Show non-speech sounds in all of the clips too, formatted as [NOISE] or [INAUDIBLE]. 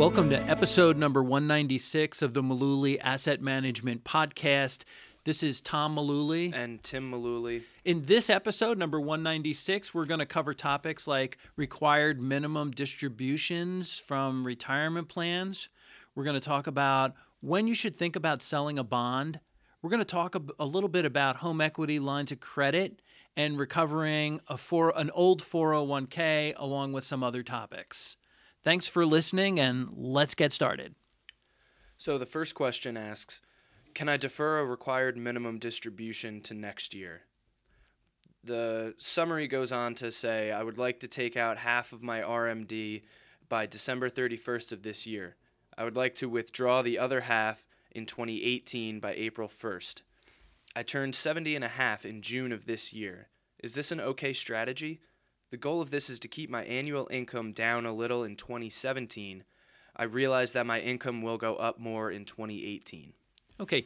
Welcome to episode number 196 of the Mullooly Asset Management Podcast. This is Tom Mullooly. And Tim Mullooly. In this episode, number 196, we're going to cover topics like required minimum distributions from retirement plans. We're going to talk about when you should think about selling a bond. We're going to talk a, a little bit about home equity lines of credit and recovering a for, an old 401k along with some other topics. Thanks for listening, and let's get started. So, the first question asks Can I defer a required minimum distribution to next year? The summary goes on to say I would like to take out half of my RMD by December 31st of this year. I would like to withdraw the other half in 2018 by April 1st. I turned 70 and a half in June of this year. Is this an okay strategy? The goal of this is to keep my annual income down a little in 2017. I realize that my income will go up more in 2018. Okay.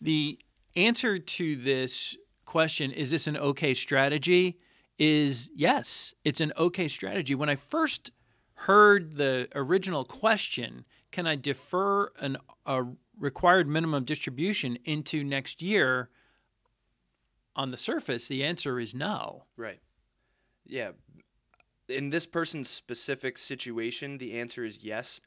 The answer to this question, is this an okay strategy? Is yes, it's an okay strategy. When I first heard the original question, can I defer an, a required minimum distribution into next year? On the surface, the answer is no. Right. Yeah. In this person's specific situation, the answer is yes,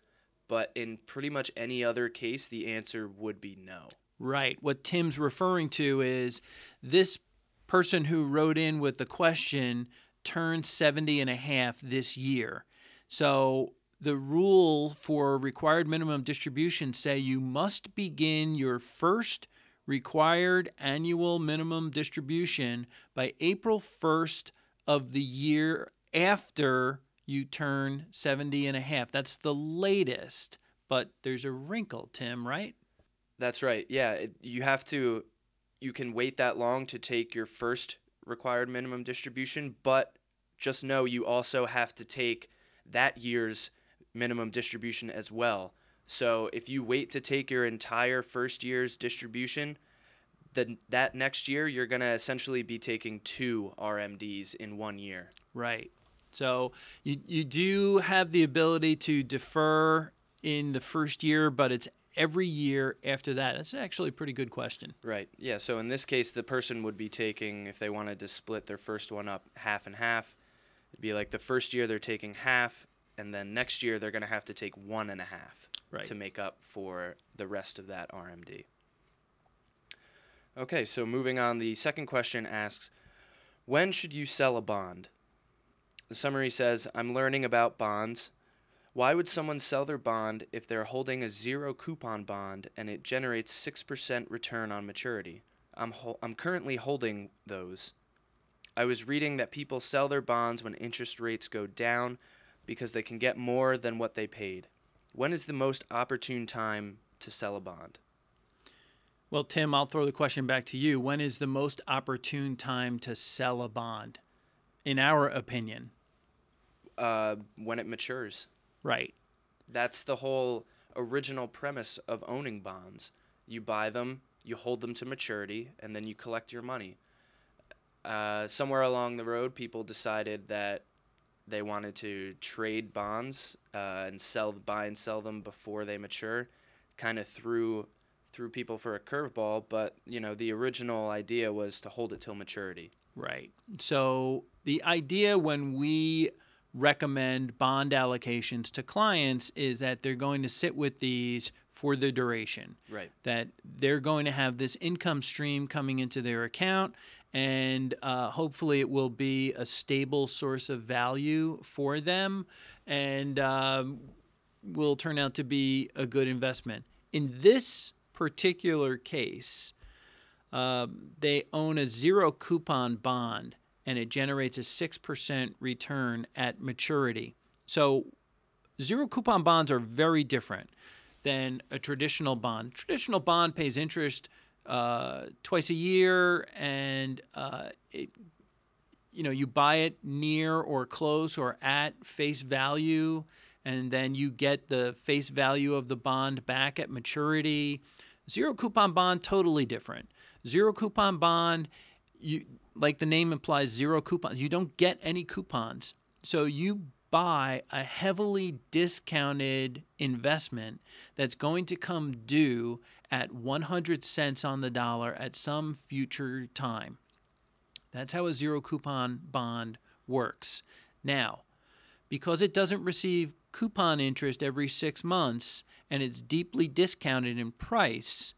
but in pretty much any other case, the answer would be no. Right. What Tim's referring to is this person who wrote in with the question turned 70 and a half this year. So the rule for required minimum distribution say you must begin your first required annual minimum distribution by April 1st of the year after you turn 70 and a half. That's the latest, but there's a wrinkle, Tim, right? That's right. Yeah, it, you have to you can wait that long to take your first required minimum distribution, but just know you also have to take that year's minimum distribution as well. So if you wait to take your entire first year's distribution, then that next year you're going to essentially be taking two RMDs in one year. Right. So you you do have the ability to defer in the first year, but it's every year after that. That's actually a pretty good question. Right. Yeah. So in this case, the person would be taking if they wanted to split their first one up half and half. It'd be like the first year they're taking half, and then next year they're going to have to take one and a half right. to make up for the rest of that RMD. Okay, so moving on, the second question asks When should you sell a bond? The summary says I'm learning about bonds. Why would someone sell their bond if they're holding a zero coupon bond and it generates 6% return on maturity? I'm, ho- I'm currently holding those. I was reading that people sell their bonds when interest rates go down because they can get more than what they paid. When is the most opportune time to sell a bond? Well, Tim, I'll throw the question back to you. When is the most opportune time to sell a bond, in our opinion? Uh, when it matures. Right. That's the whole original premise of owning bonds. You buy them, you hold them to maturity, and then you collect your money. Uh, somewhere along the road, people decided that they wanted to trade bonds uh, and sell, buy and sell them before they mature, kind of through threw people for a curveball, but you know the original idea was to hold it till maturity. Right. So the idea when we recommend bond allocations to clients is that they're going to sit with these for the duration. Right. That they're going to have this income stream coming into their account, and uh, hopefully it will be a stable source of value for them, and um, will turn out to be a good investment. In this particular case, uh, they own a zero coupon bond. and it generates a 6% return at maturity. So, zero coupon bonds are very different than a traditional bond. Traditional bond pays interest uh, twice a year, and uh, it, you know you buy it near or close or at face value, and then you get the face value of the bond back at maturity. Zero coupon bond totally different. Zero coupon bond, you like the name implies, zero coupons. You don't get any coupons, so you buy a heavily discounted investment that's going to come due at 100 cents on the dollar at some future time. That's how a zero coupon bond works. Now, because it doesn't receive coupon interest every six months and it's deeply discounted in price,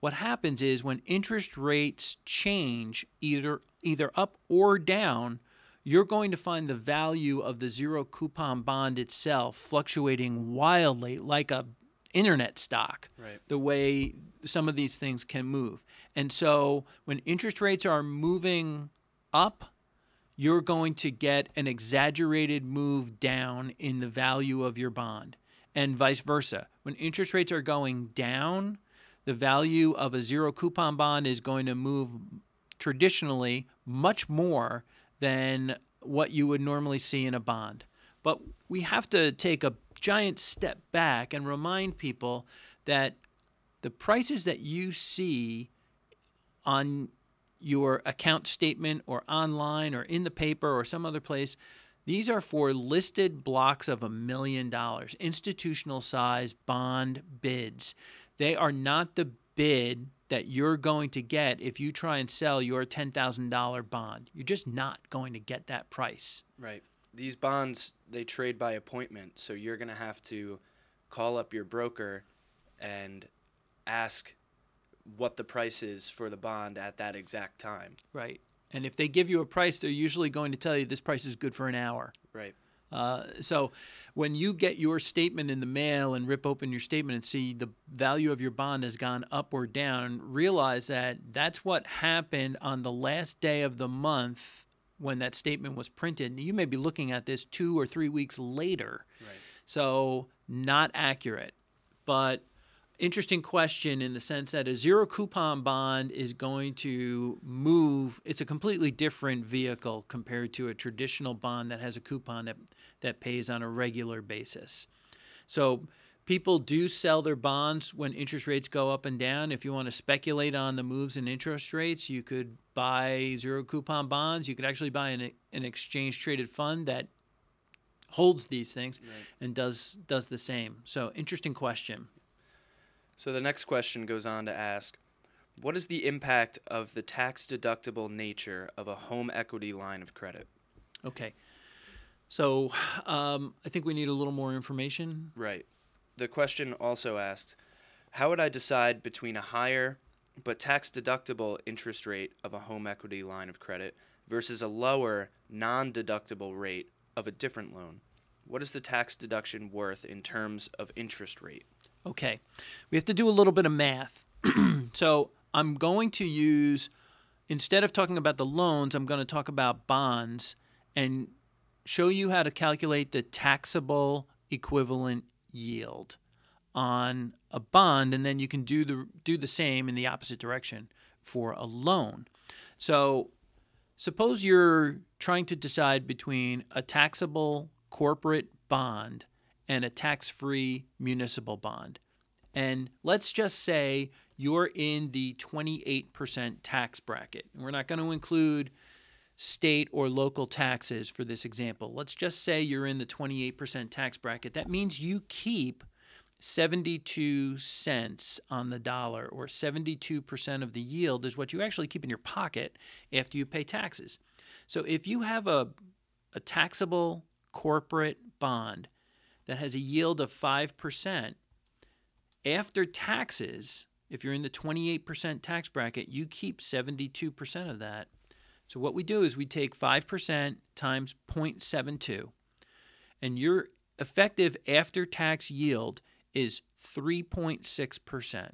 what happens is when interest rates change either either up or down, you're going to find the value of the zero coupon bond itself fluctuating wildly like a internet stock Right. the way some of these things can move and so when interest rates are moving up you're going to get an exaggerated move down in the value of your bond and vice versa when interest rates are going down the value of a zero coupon bond is going to move traditionally much more than what you would normally see in a bond. But we have to take a giant step back and remind people that the prices that you see on your account statement or online or in the paper or some other place, these are for listed blocks of a million dollars, institutional size bond bids. They are not the bid that you're going to get if you try and sell your $10,000 bond. You're just not going to get that price. Right. These bonds they trade by appointment, so you're going to have to call up your broker and ask what the price is for the bond at that exact time. Right. And if they give you a price, they're usually going to tell you this price is good for an hour. Right. Uh, so when you get your statement in the mail and rip open your statement and see the value of your bond has gone up or down, realize that that's what happened on the last day of the month when that statement was printed. You may be looking at this two or three weeks later. Right. So not accurate. But interesting question in the sense that a zero coupon bond is going to move it's a completely different vehicle compared to a traditional bond that has a coupon that, that pays on a regular basis. So people do sell their bonds when interest rates go up and down. If you want to speculate on the moves in interest rates you could buy zero coupon bonds. You could actually buy an, an exchange traded fund that holds these things Right. and does does the same. So interesting question So the next question goes on to ask What is the impact of the tax deductible nature of a home equity line of credit? Okay. So um, I think we need a little more information. Right. The question also asks How would I decide between a higher but tax deductible interest rate of a home equity line of credit versus a lower non deductible rate of a different loan? What is the tax deduction worth in terms of interest rate? Okay. We have to do a little bit of math. [CLEARS THROAT] so I'm going to use, instead of talking about the loans, I'm going to talk about bonds and show you how to calculate the taxable equivalent yield on a bond and then you can do the do the same in the opposite direction for a loan. So suppose you're trying to decide between a taxable corporate bond and a tax-free municipal bond. And let's just say you're in the 28% tax bracket. We're not going to include state or local taxes for this example. Let's just say you're in the 28% tax bracket. That means you keep 72 cents on the dollar, or 72% of the yield is what you actually keep in your pocket after you pay taxes. So if you have a, a taxable corporate bond that has a yield of 5%, after taxes, if you're in the 28% tax bracket, you keep 72% of that. So what we do is we take 5% times 0.72, and your effective after tax yield is 3.6%.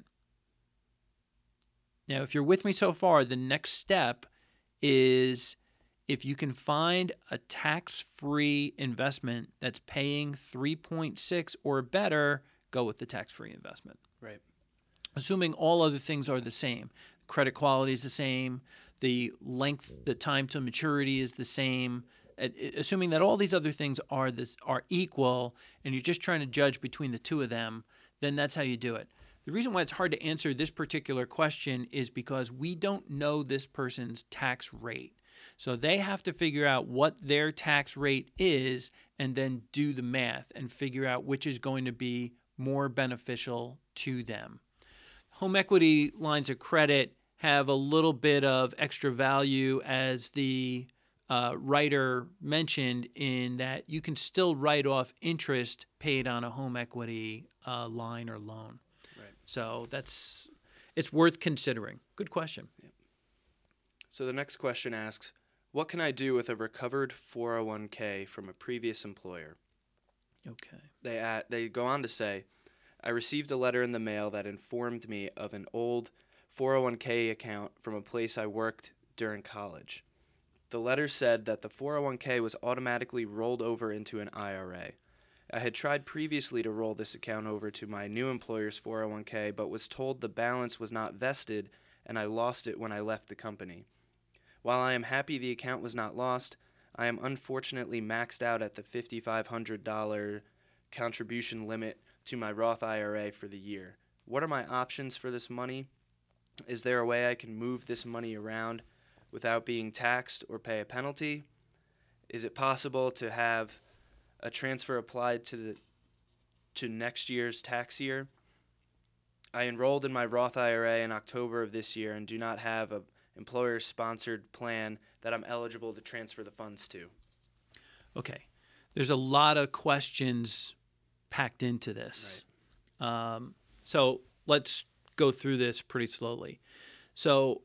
Now, if you're with me so far, the next step is if you can find a tax-free investment that's paying 3.6 or better, go with the tax-free investment. Right. Assuming all other things are the same. Credit quality is the same, the length, the time to maturity is the same. Assuming that all these other things are this are equal and you're just trying to judge between the two of them, then that's how you do it. The reason why it's hard to answer this particular question is because we don't know this person's tax rate. So they have to figure out what their tax rate is and then do the math and figure out which is going to be more beneficial to them. Home equity lines of credit have a little bit of extra value, as the uh, writer mentioned, in that you can still write off interest paid on a home equity uh, line or loan. Right. So that's it's worth considering. Good question. So the next question asks, what can I do with a recovered 401k from a previous employer? Okay. They add, they go on to say, I received a letter in the mail that informed me of an old 401k account from a place I worked during college. The letter said that the 401k was automatically rolled over into an IRA. I had tried previously to roll this account over to my new employer's 401k, but was told the balance was not vested and I lost it when I left the company. While I am happy the account was not lost, I am unfortunately maxed out at the $5,500 contribution limit to my Roth IRA for the year. What are my options for this money? Is there a way I can move this money around without being taxed or pay a penalty? Is it possible to have a transfer applied to the to next year's tax year? I enrolled in my Roth IRA in October of this year and do not have a employer sponsored plan that I'm eligible to transfer the funds to. Okay. There's a lot of questions packed into this. Um, so let's go through this pretty slowly. So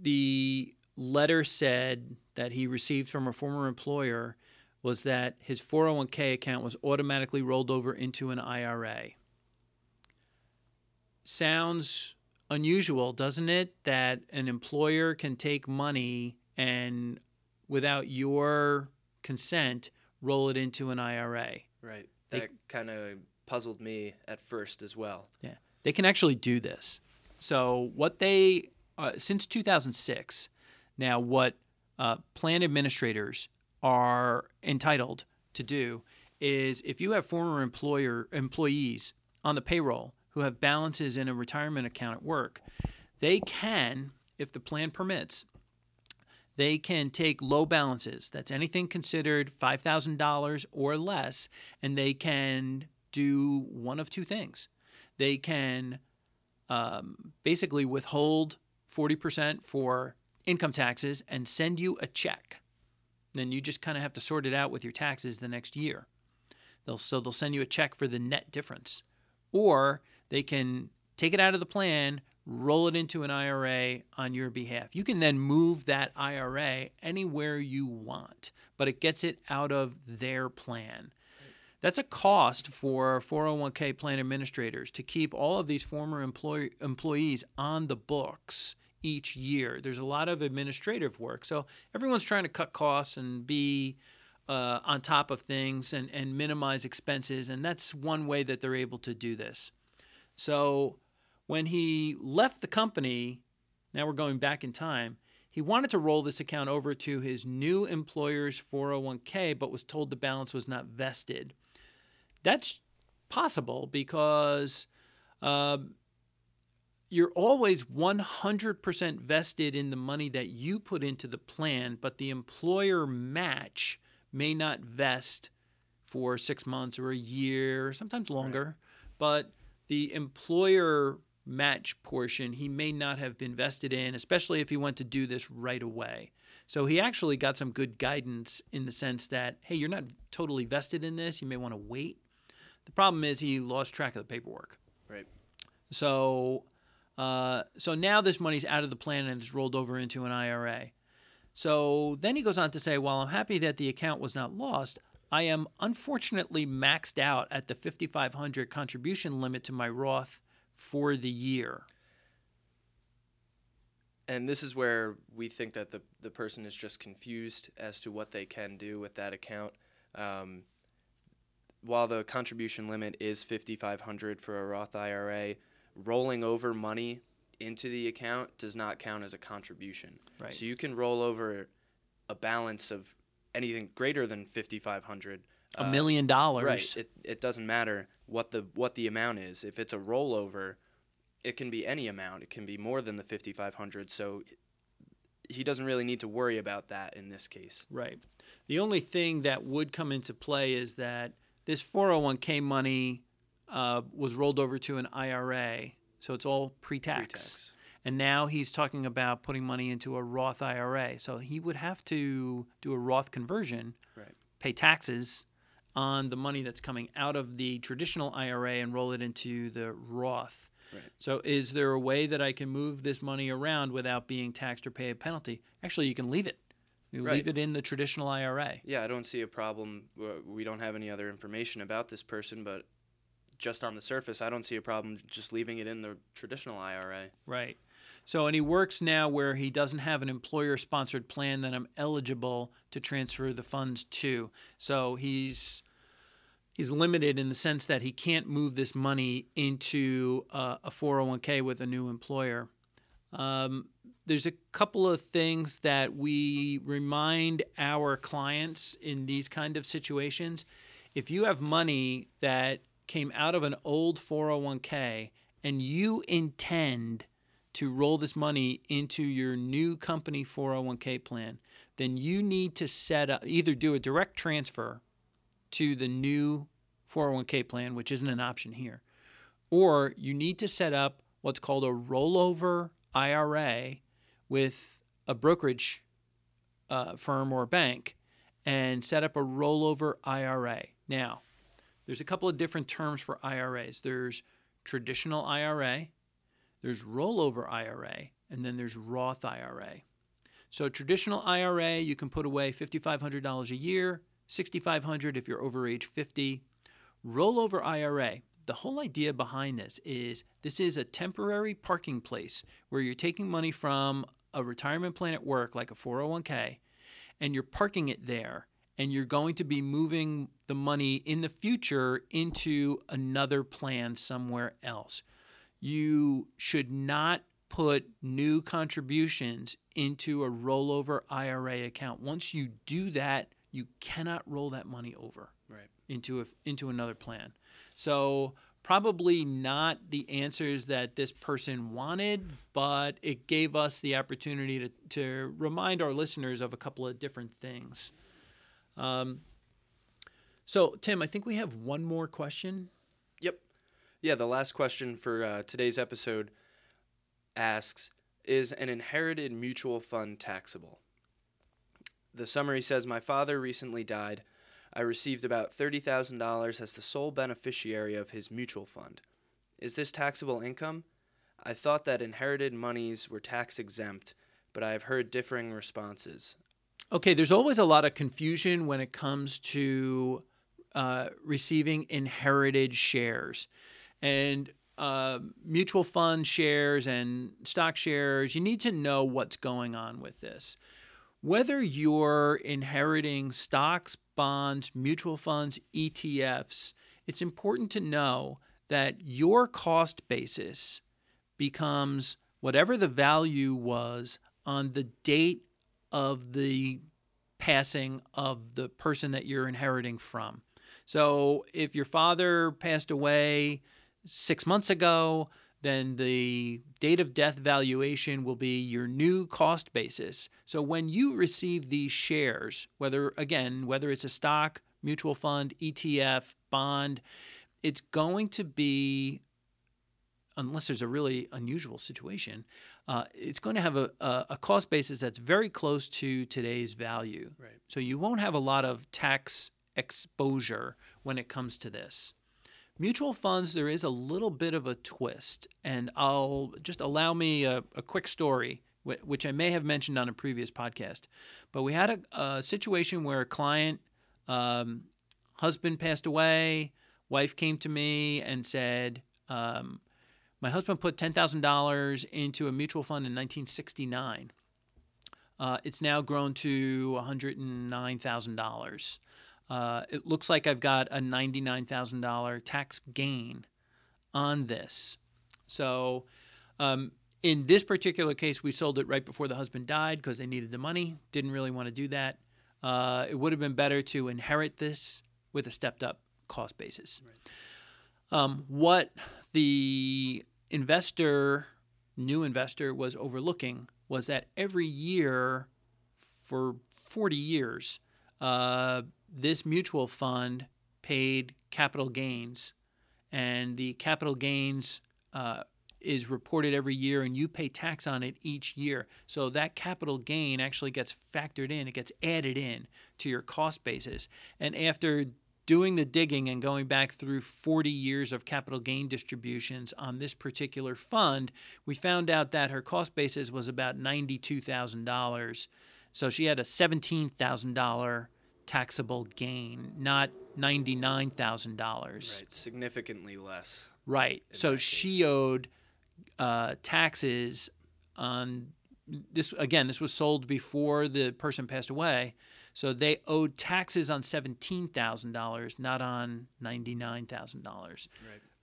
the letter said that he received from a former employer was that his 401k account was automatically rolled over into an IRA. Sounds unusual, doesn't it? That an employer can take money and without your consent roll it into an IRA. Right. That kind of puzzled me at first as well. Yeah, they can actually do this. So what they uh, since 2006, now what uh, plan administrators are entitled to do is if you have former employer employees on the payroll who have balances in a retirement account at work, they can, if the plan permits, they can take low balances. That's anything considered $5,000 or less, and they can do one of two things. They can um, basically withhold 40% for income taxes and send you a check. Then you just kind of have to sort it out with your taxes the next year. They'll, so they'll send you a check for the net difference. Or they can take it out of the plan, roll it into an IRA on your behalf. You can then move that IRA anywhere you want, but it gets it out of their plan. That's a cost for 401k plan administrators to keep all of these former employ- employees on the books each year. There's a lot of administrative work. So everyone's trying to cut costs and be uh, on top of things and, and minimize expenses. And that's one way that they're able to do this. So when he left the company, now we're going back in time, he wanted to roll this account over to his new employer's 401k, but was told the balance was not vested. That's possible because um, you're always 100% vested in the money that you put into the plan, but the employer match may not vest for six months or a year, sometimes longer. But the employer match portion he may not have been vested in, especially if he went to do this right away. So he actually got some good guidance in the sense that, hey, you're not totally vested in this. You may want to wait. The problem is he lost track of the paperwork. Right. So, uh, so now this money's out of the plan and it's rolled over into an IRA. So then he goes on to say, while I'm happy that the account was not lost, I am unfortunately maxed out at the 5,500 contribution limit to my Roth for the year. and this is where we think that the, the person is just confused as to what they can do with that account. Um, while the contribution limit is 5500 for a Roth IRA, rolling over money into the account does not count as a contribution. Right. So you can roll over a balance of anything greater than 5500 A million dollars. Right. It, it doesn't matter what the what the amount is. If it's a rollover, it can be any amount. It can be more than the 5500. So he doesn't really need to worry about that in this case. Right. The only thing that would come into play is that this 401k money uh, was rolled over to an IRA, so it's all pre-tax. Pre-tax. And now he's talking about putting money into a Roth IRA. So he would have to do a Roth conversion, Right. pay taxes on the money that's coming out of the traditional IRA and roll it into the Roth. Right. So is there a way that I can move this money around without being taxed or pay a penalty? Actually, you can leave it. You Right. leave it in the traditional IRA. Yeah, I don't see a problem. We don't have any other information about this person, but just on the surface, I don't see a problem just leaving it in the traditional IRA. Right. So, and he works now where he doesn't have an employer sponsored plan that I'm eligible to transfer the funds to. So he's he's limited in the sense that he can't move this money into uh, a 401k with a new employer. Um, there's a couple of things that we remind our clients in these kind of situations. If you have money that came out of an old 401k and you intend to roll this money into your new company 401k plan, then you need to set up either do a direct transfer to the new 401k plan, which isn't an option here, or you need to set up what's called a rollover IRA with a brokerage uh, firm or bank and set up a rollover IRA. Now, there's a couple of different terms for IRAs. There's traditional IRA, there's rollover IRA, and then there's Roth IRA. So traditional IRA, you can put away $5,500 a year, $6,500 if you're over age 50. Rollover IRA, the whole idea behind this is this is a temporary parking place where you're taking money from a retirement plan at work, like a 401k, and you're parking it there. And you're going to be moving the money in the future into another plan somewhere else. You should not put new contributions into a rollover IRA account. Once you do that, you cannot roll that money over Right. into a, into another plan. So probably not the answers that this person wanted, but it gave us the opportunity to, to remind our listeners of a couple of different things. Um, so Tim, I think we have one more question. Yeah, the last question for uh, today's episode asks Is an inherited mutual fund taxable? The summary says My father recently died. I received about $30,000 as the sole beneficiary of his mutual fund. Is this taxable income? I thought that inherited monies were tax exempt, but I have heard differing responses. Okay, there's always a lot of confusion when it comes to uh, receiving inherited shares. And uh, mutual fund shares and stock shares, you need to know what's going on with this. Whether you're inheriting stocks, bonds, mutual funds, ETFs, it's important to know that your cost basis becomes whatever the value was on the date of the passing of the person that you're inheriting from. So if your father passed away six months ago, then the date of death valuation will be your new cost basis. So when you receive these shares, whether again, whether it's a stock, mutual fund, ETF, bond, it's going to be unless there's a really unusual situation, uh, it's going to have a, a, a cost basis that's very close to today's value. Right. So you won't have a lot of tax exposure when it comes to this. Mutual funds, there is a little bit of a twist, and I'll just allow me a, a quick story, which I may have mentioned on a previous podcast. But we had a, a situation where a client, um, husband passed away, wife came to me and said, um, My husband put $10,000 into a mutual fund in 1969. Uh, it's now grown to $109,000. Uh, it looks like I've got a $99,000 tax gain on this. So, um, in this particular case, we sold it right before the husband died because they needed the money. Didn't really want to do that. Uh, it would have been better to inherit this with a stepped up cost basis. Right. Um, what the investor, new investor, was overlooking was that every year for 40 years, uh, this mutual fund paid capital gains, and the capital gains uh, is reported every year, and you pay tax on it each year. So that capital gain actually gets factored in, it gets added in to your cost basis. And after doing the digging and going back through 40 years of capital gain distributions on this particular fund, we found out that her cost basis was about $92,000. So she had a $17,000 taxable gain, not $99,000. Right, significantly less. Right. So she owed uh, taxes on this again this was sold before the person passed away so they owed taxes on $17000 not on $99000 right.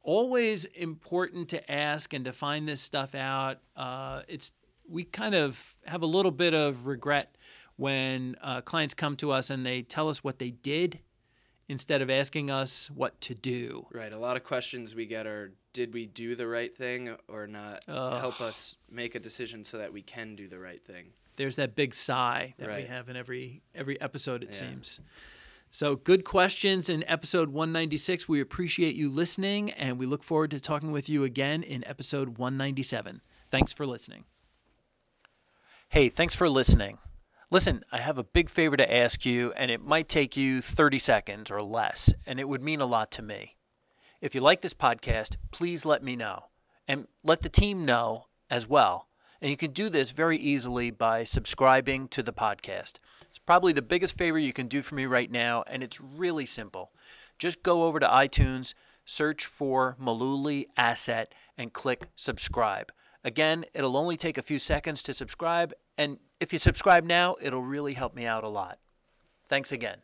always important to ask and to find this stuff out uh, it's we kind of have a little bit of regret when uh, clients come to us and they tell us what they did instead of asking us what to do. Right. A lot of questions we get are did we do the right thing or not? Ugh. Help us make a decision so that we can do the right thing. There's that big sigh that right. we have in every every episode it yeah. seems. So, good questions in episode 196. We appreciate you listening and we look forward to talking with you again in episode 197. Thanks for listening. Hey, thanks for listening. Listen, I have a big favor to ask you, and it might take you 30 seconds or less, and it would mean a lot to me. If you like this podcast, please let me know, and let the team know as well. And you can do this very easily by subscribing to the podcast. It's probably the biggest favor you can do for me right now, and it's really simple. Just go over to iTunes, search for Mullooly Asset, and click subscribe. Again, it'll only take a few seconds to subscribe, and if you subscribe now, it'll really help me out a lot. Thanks again.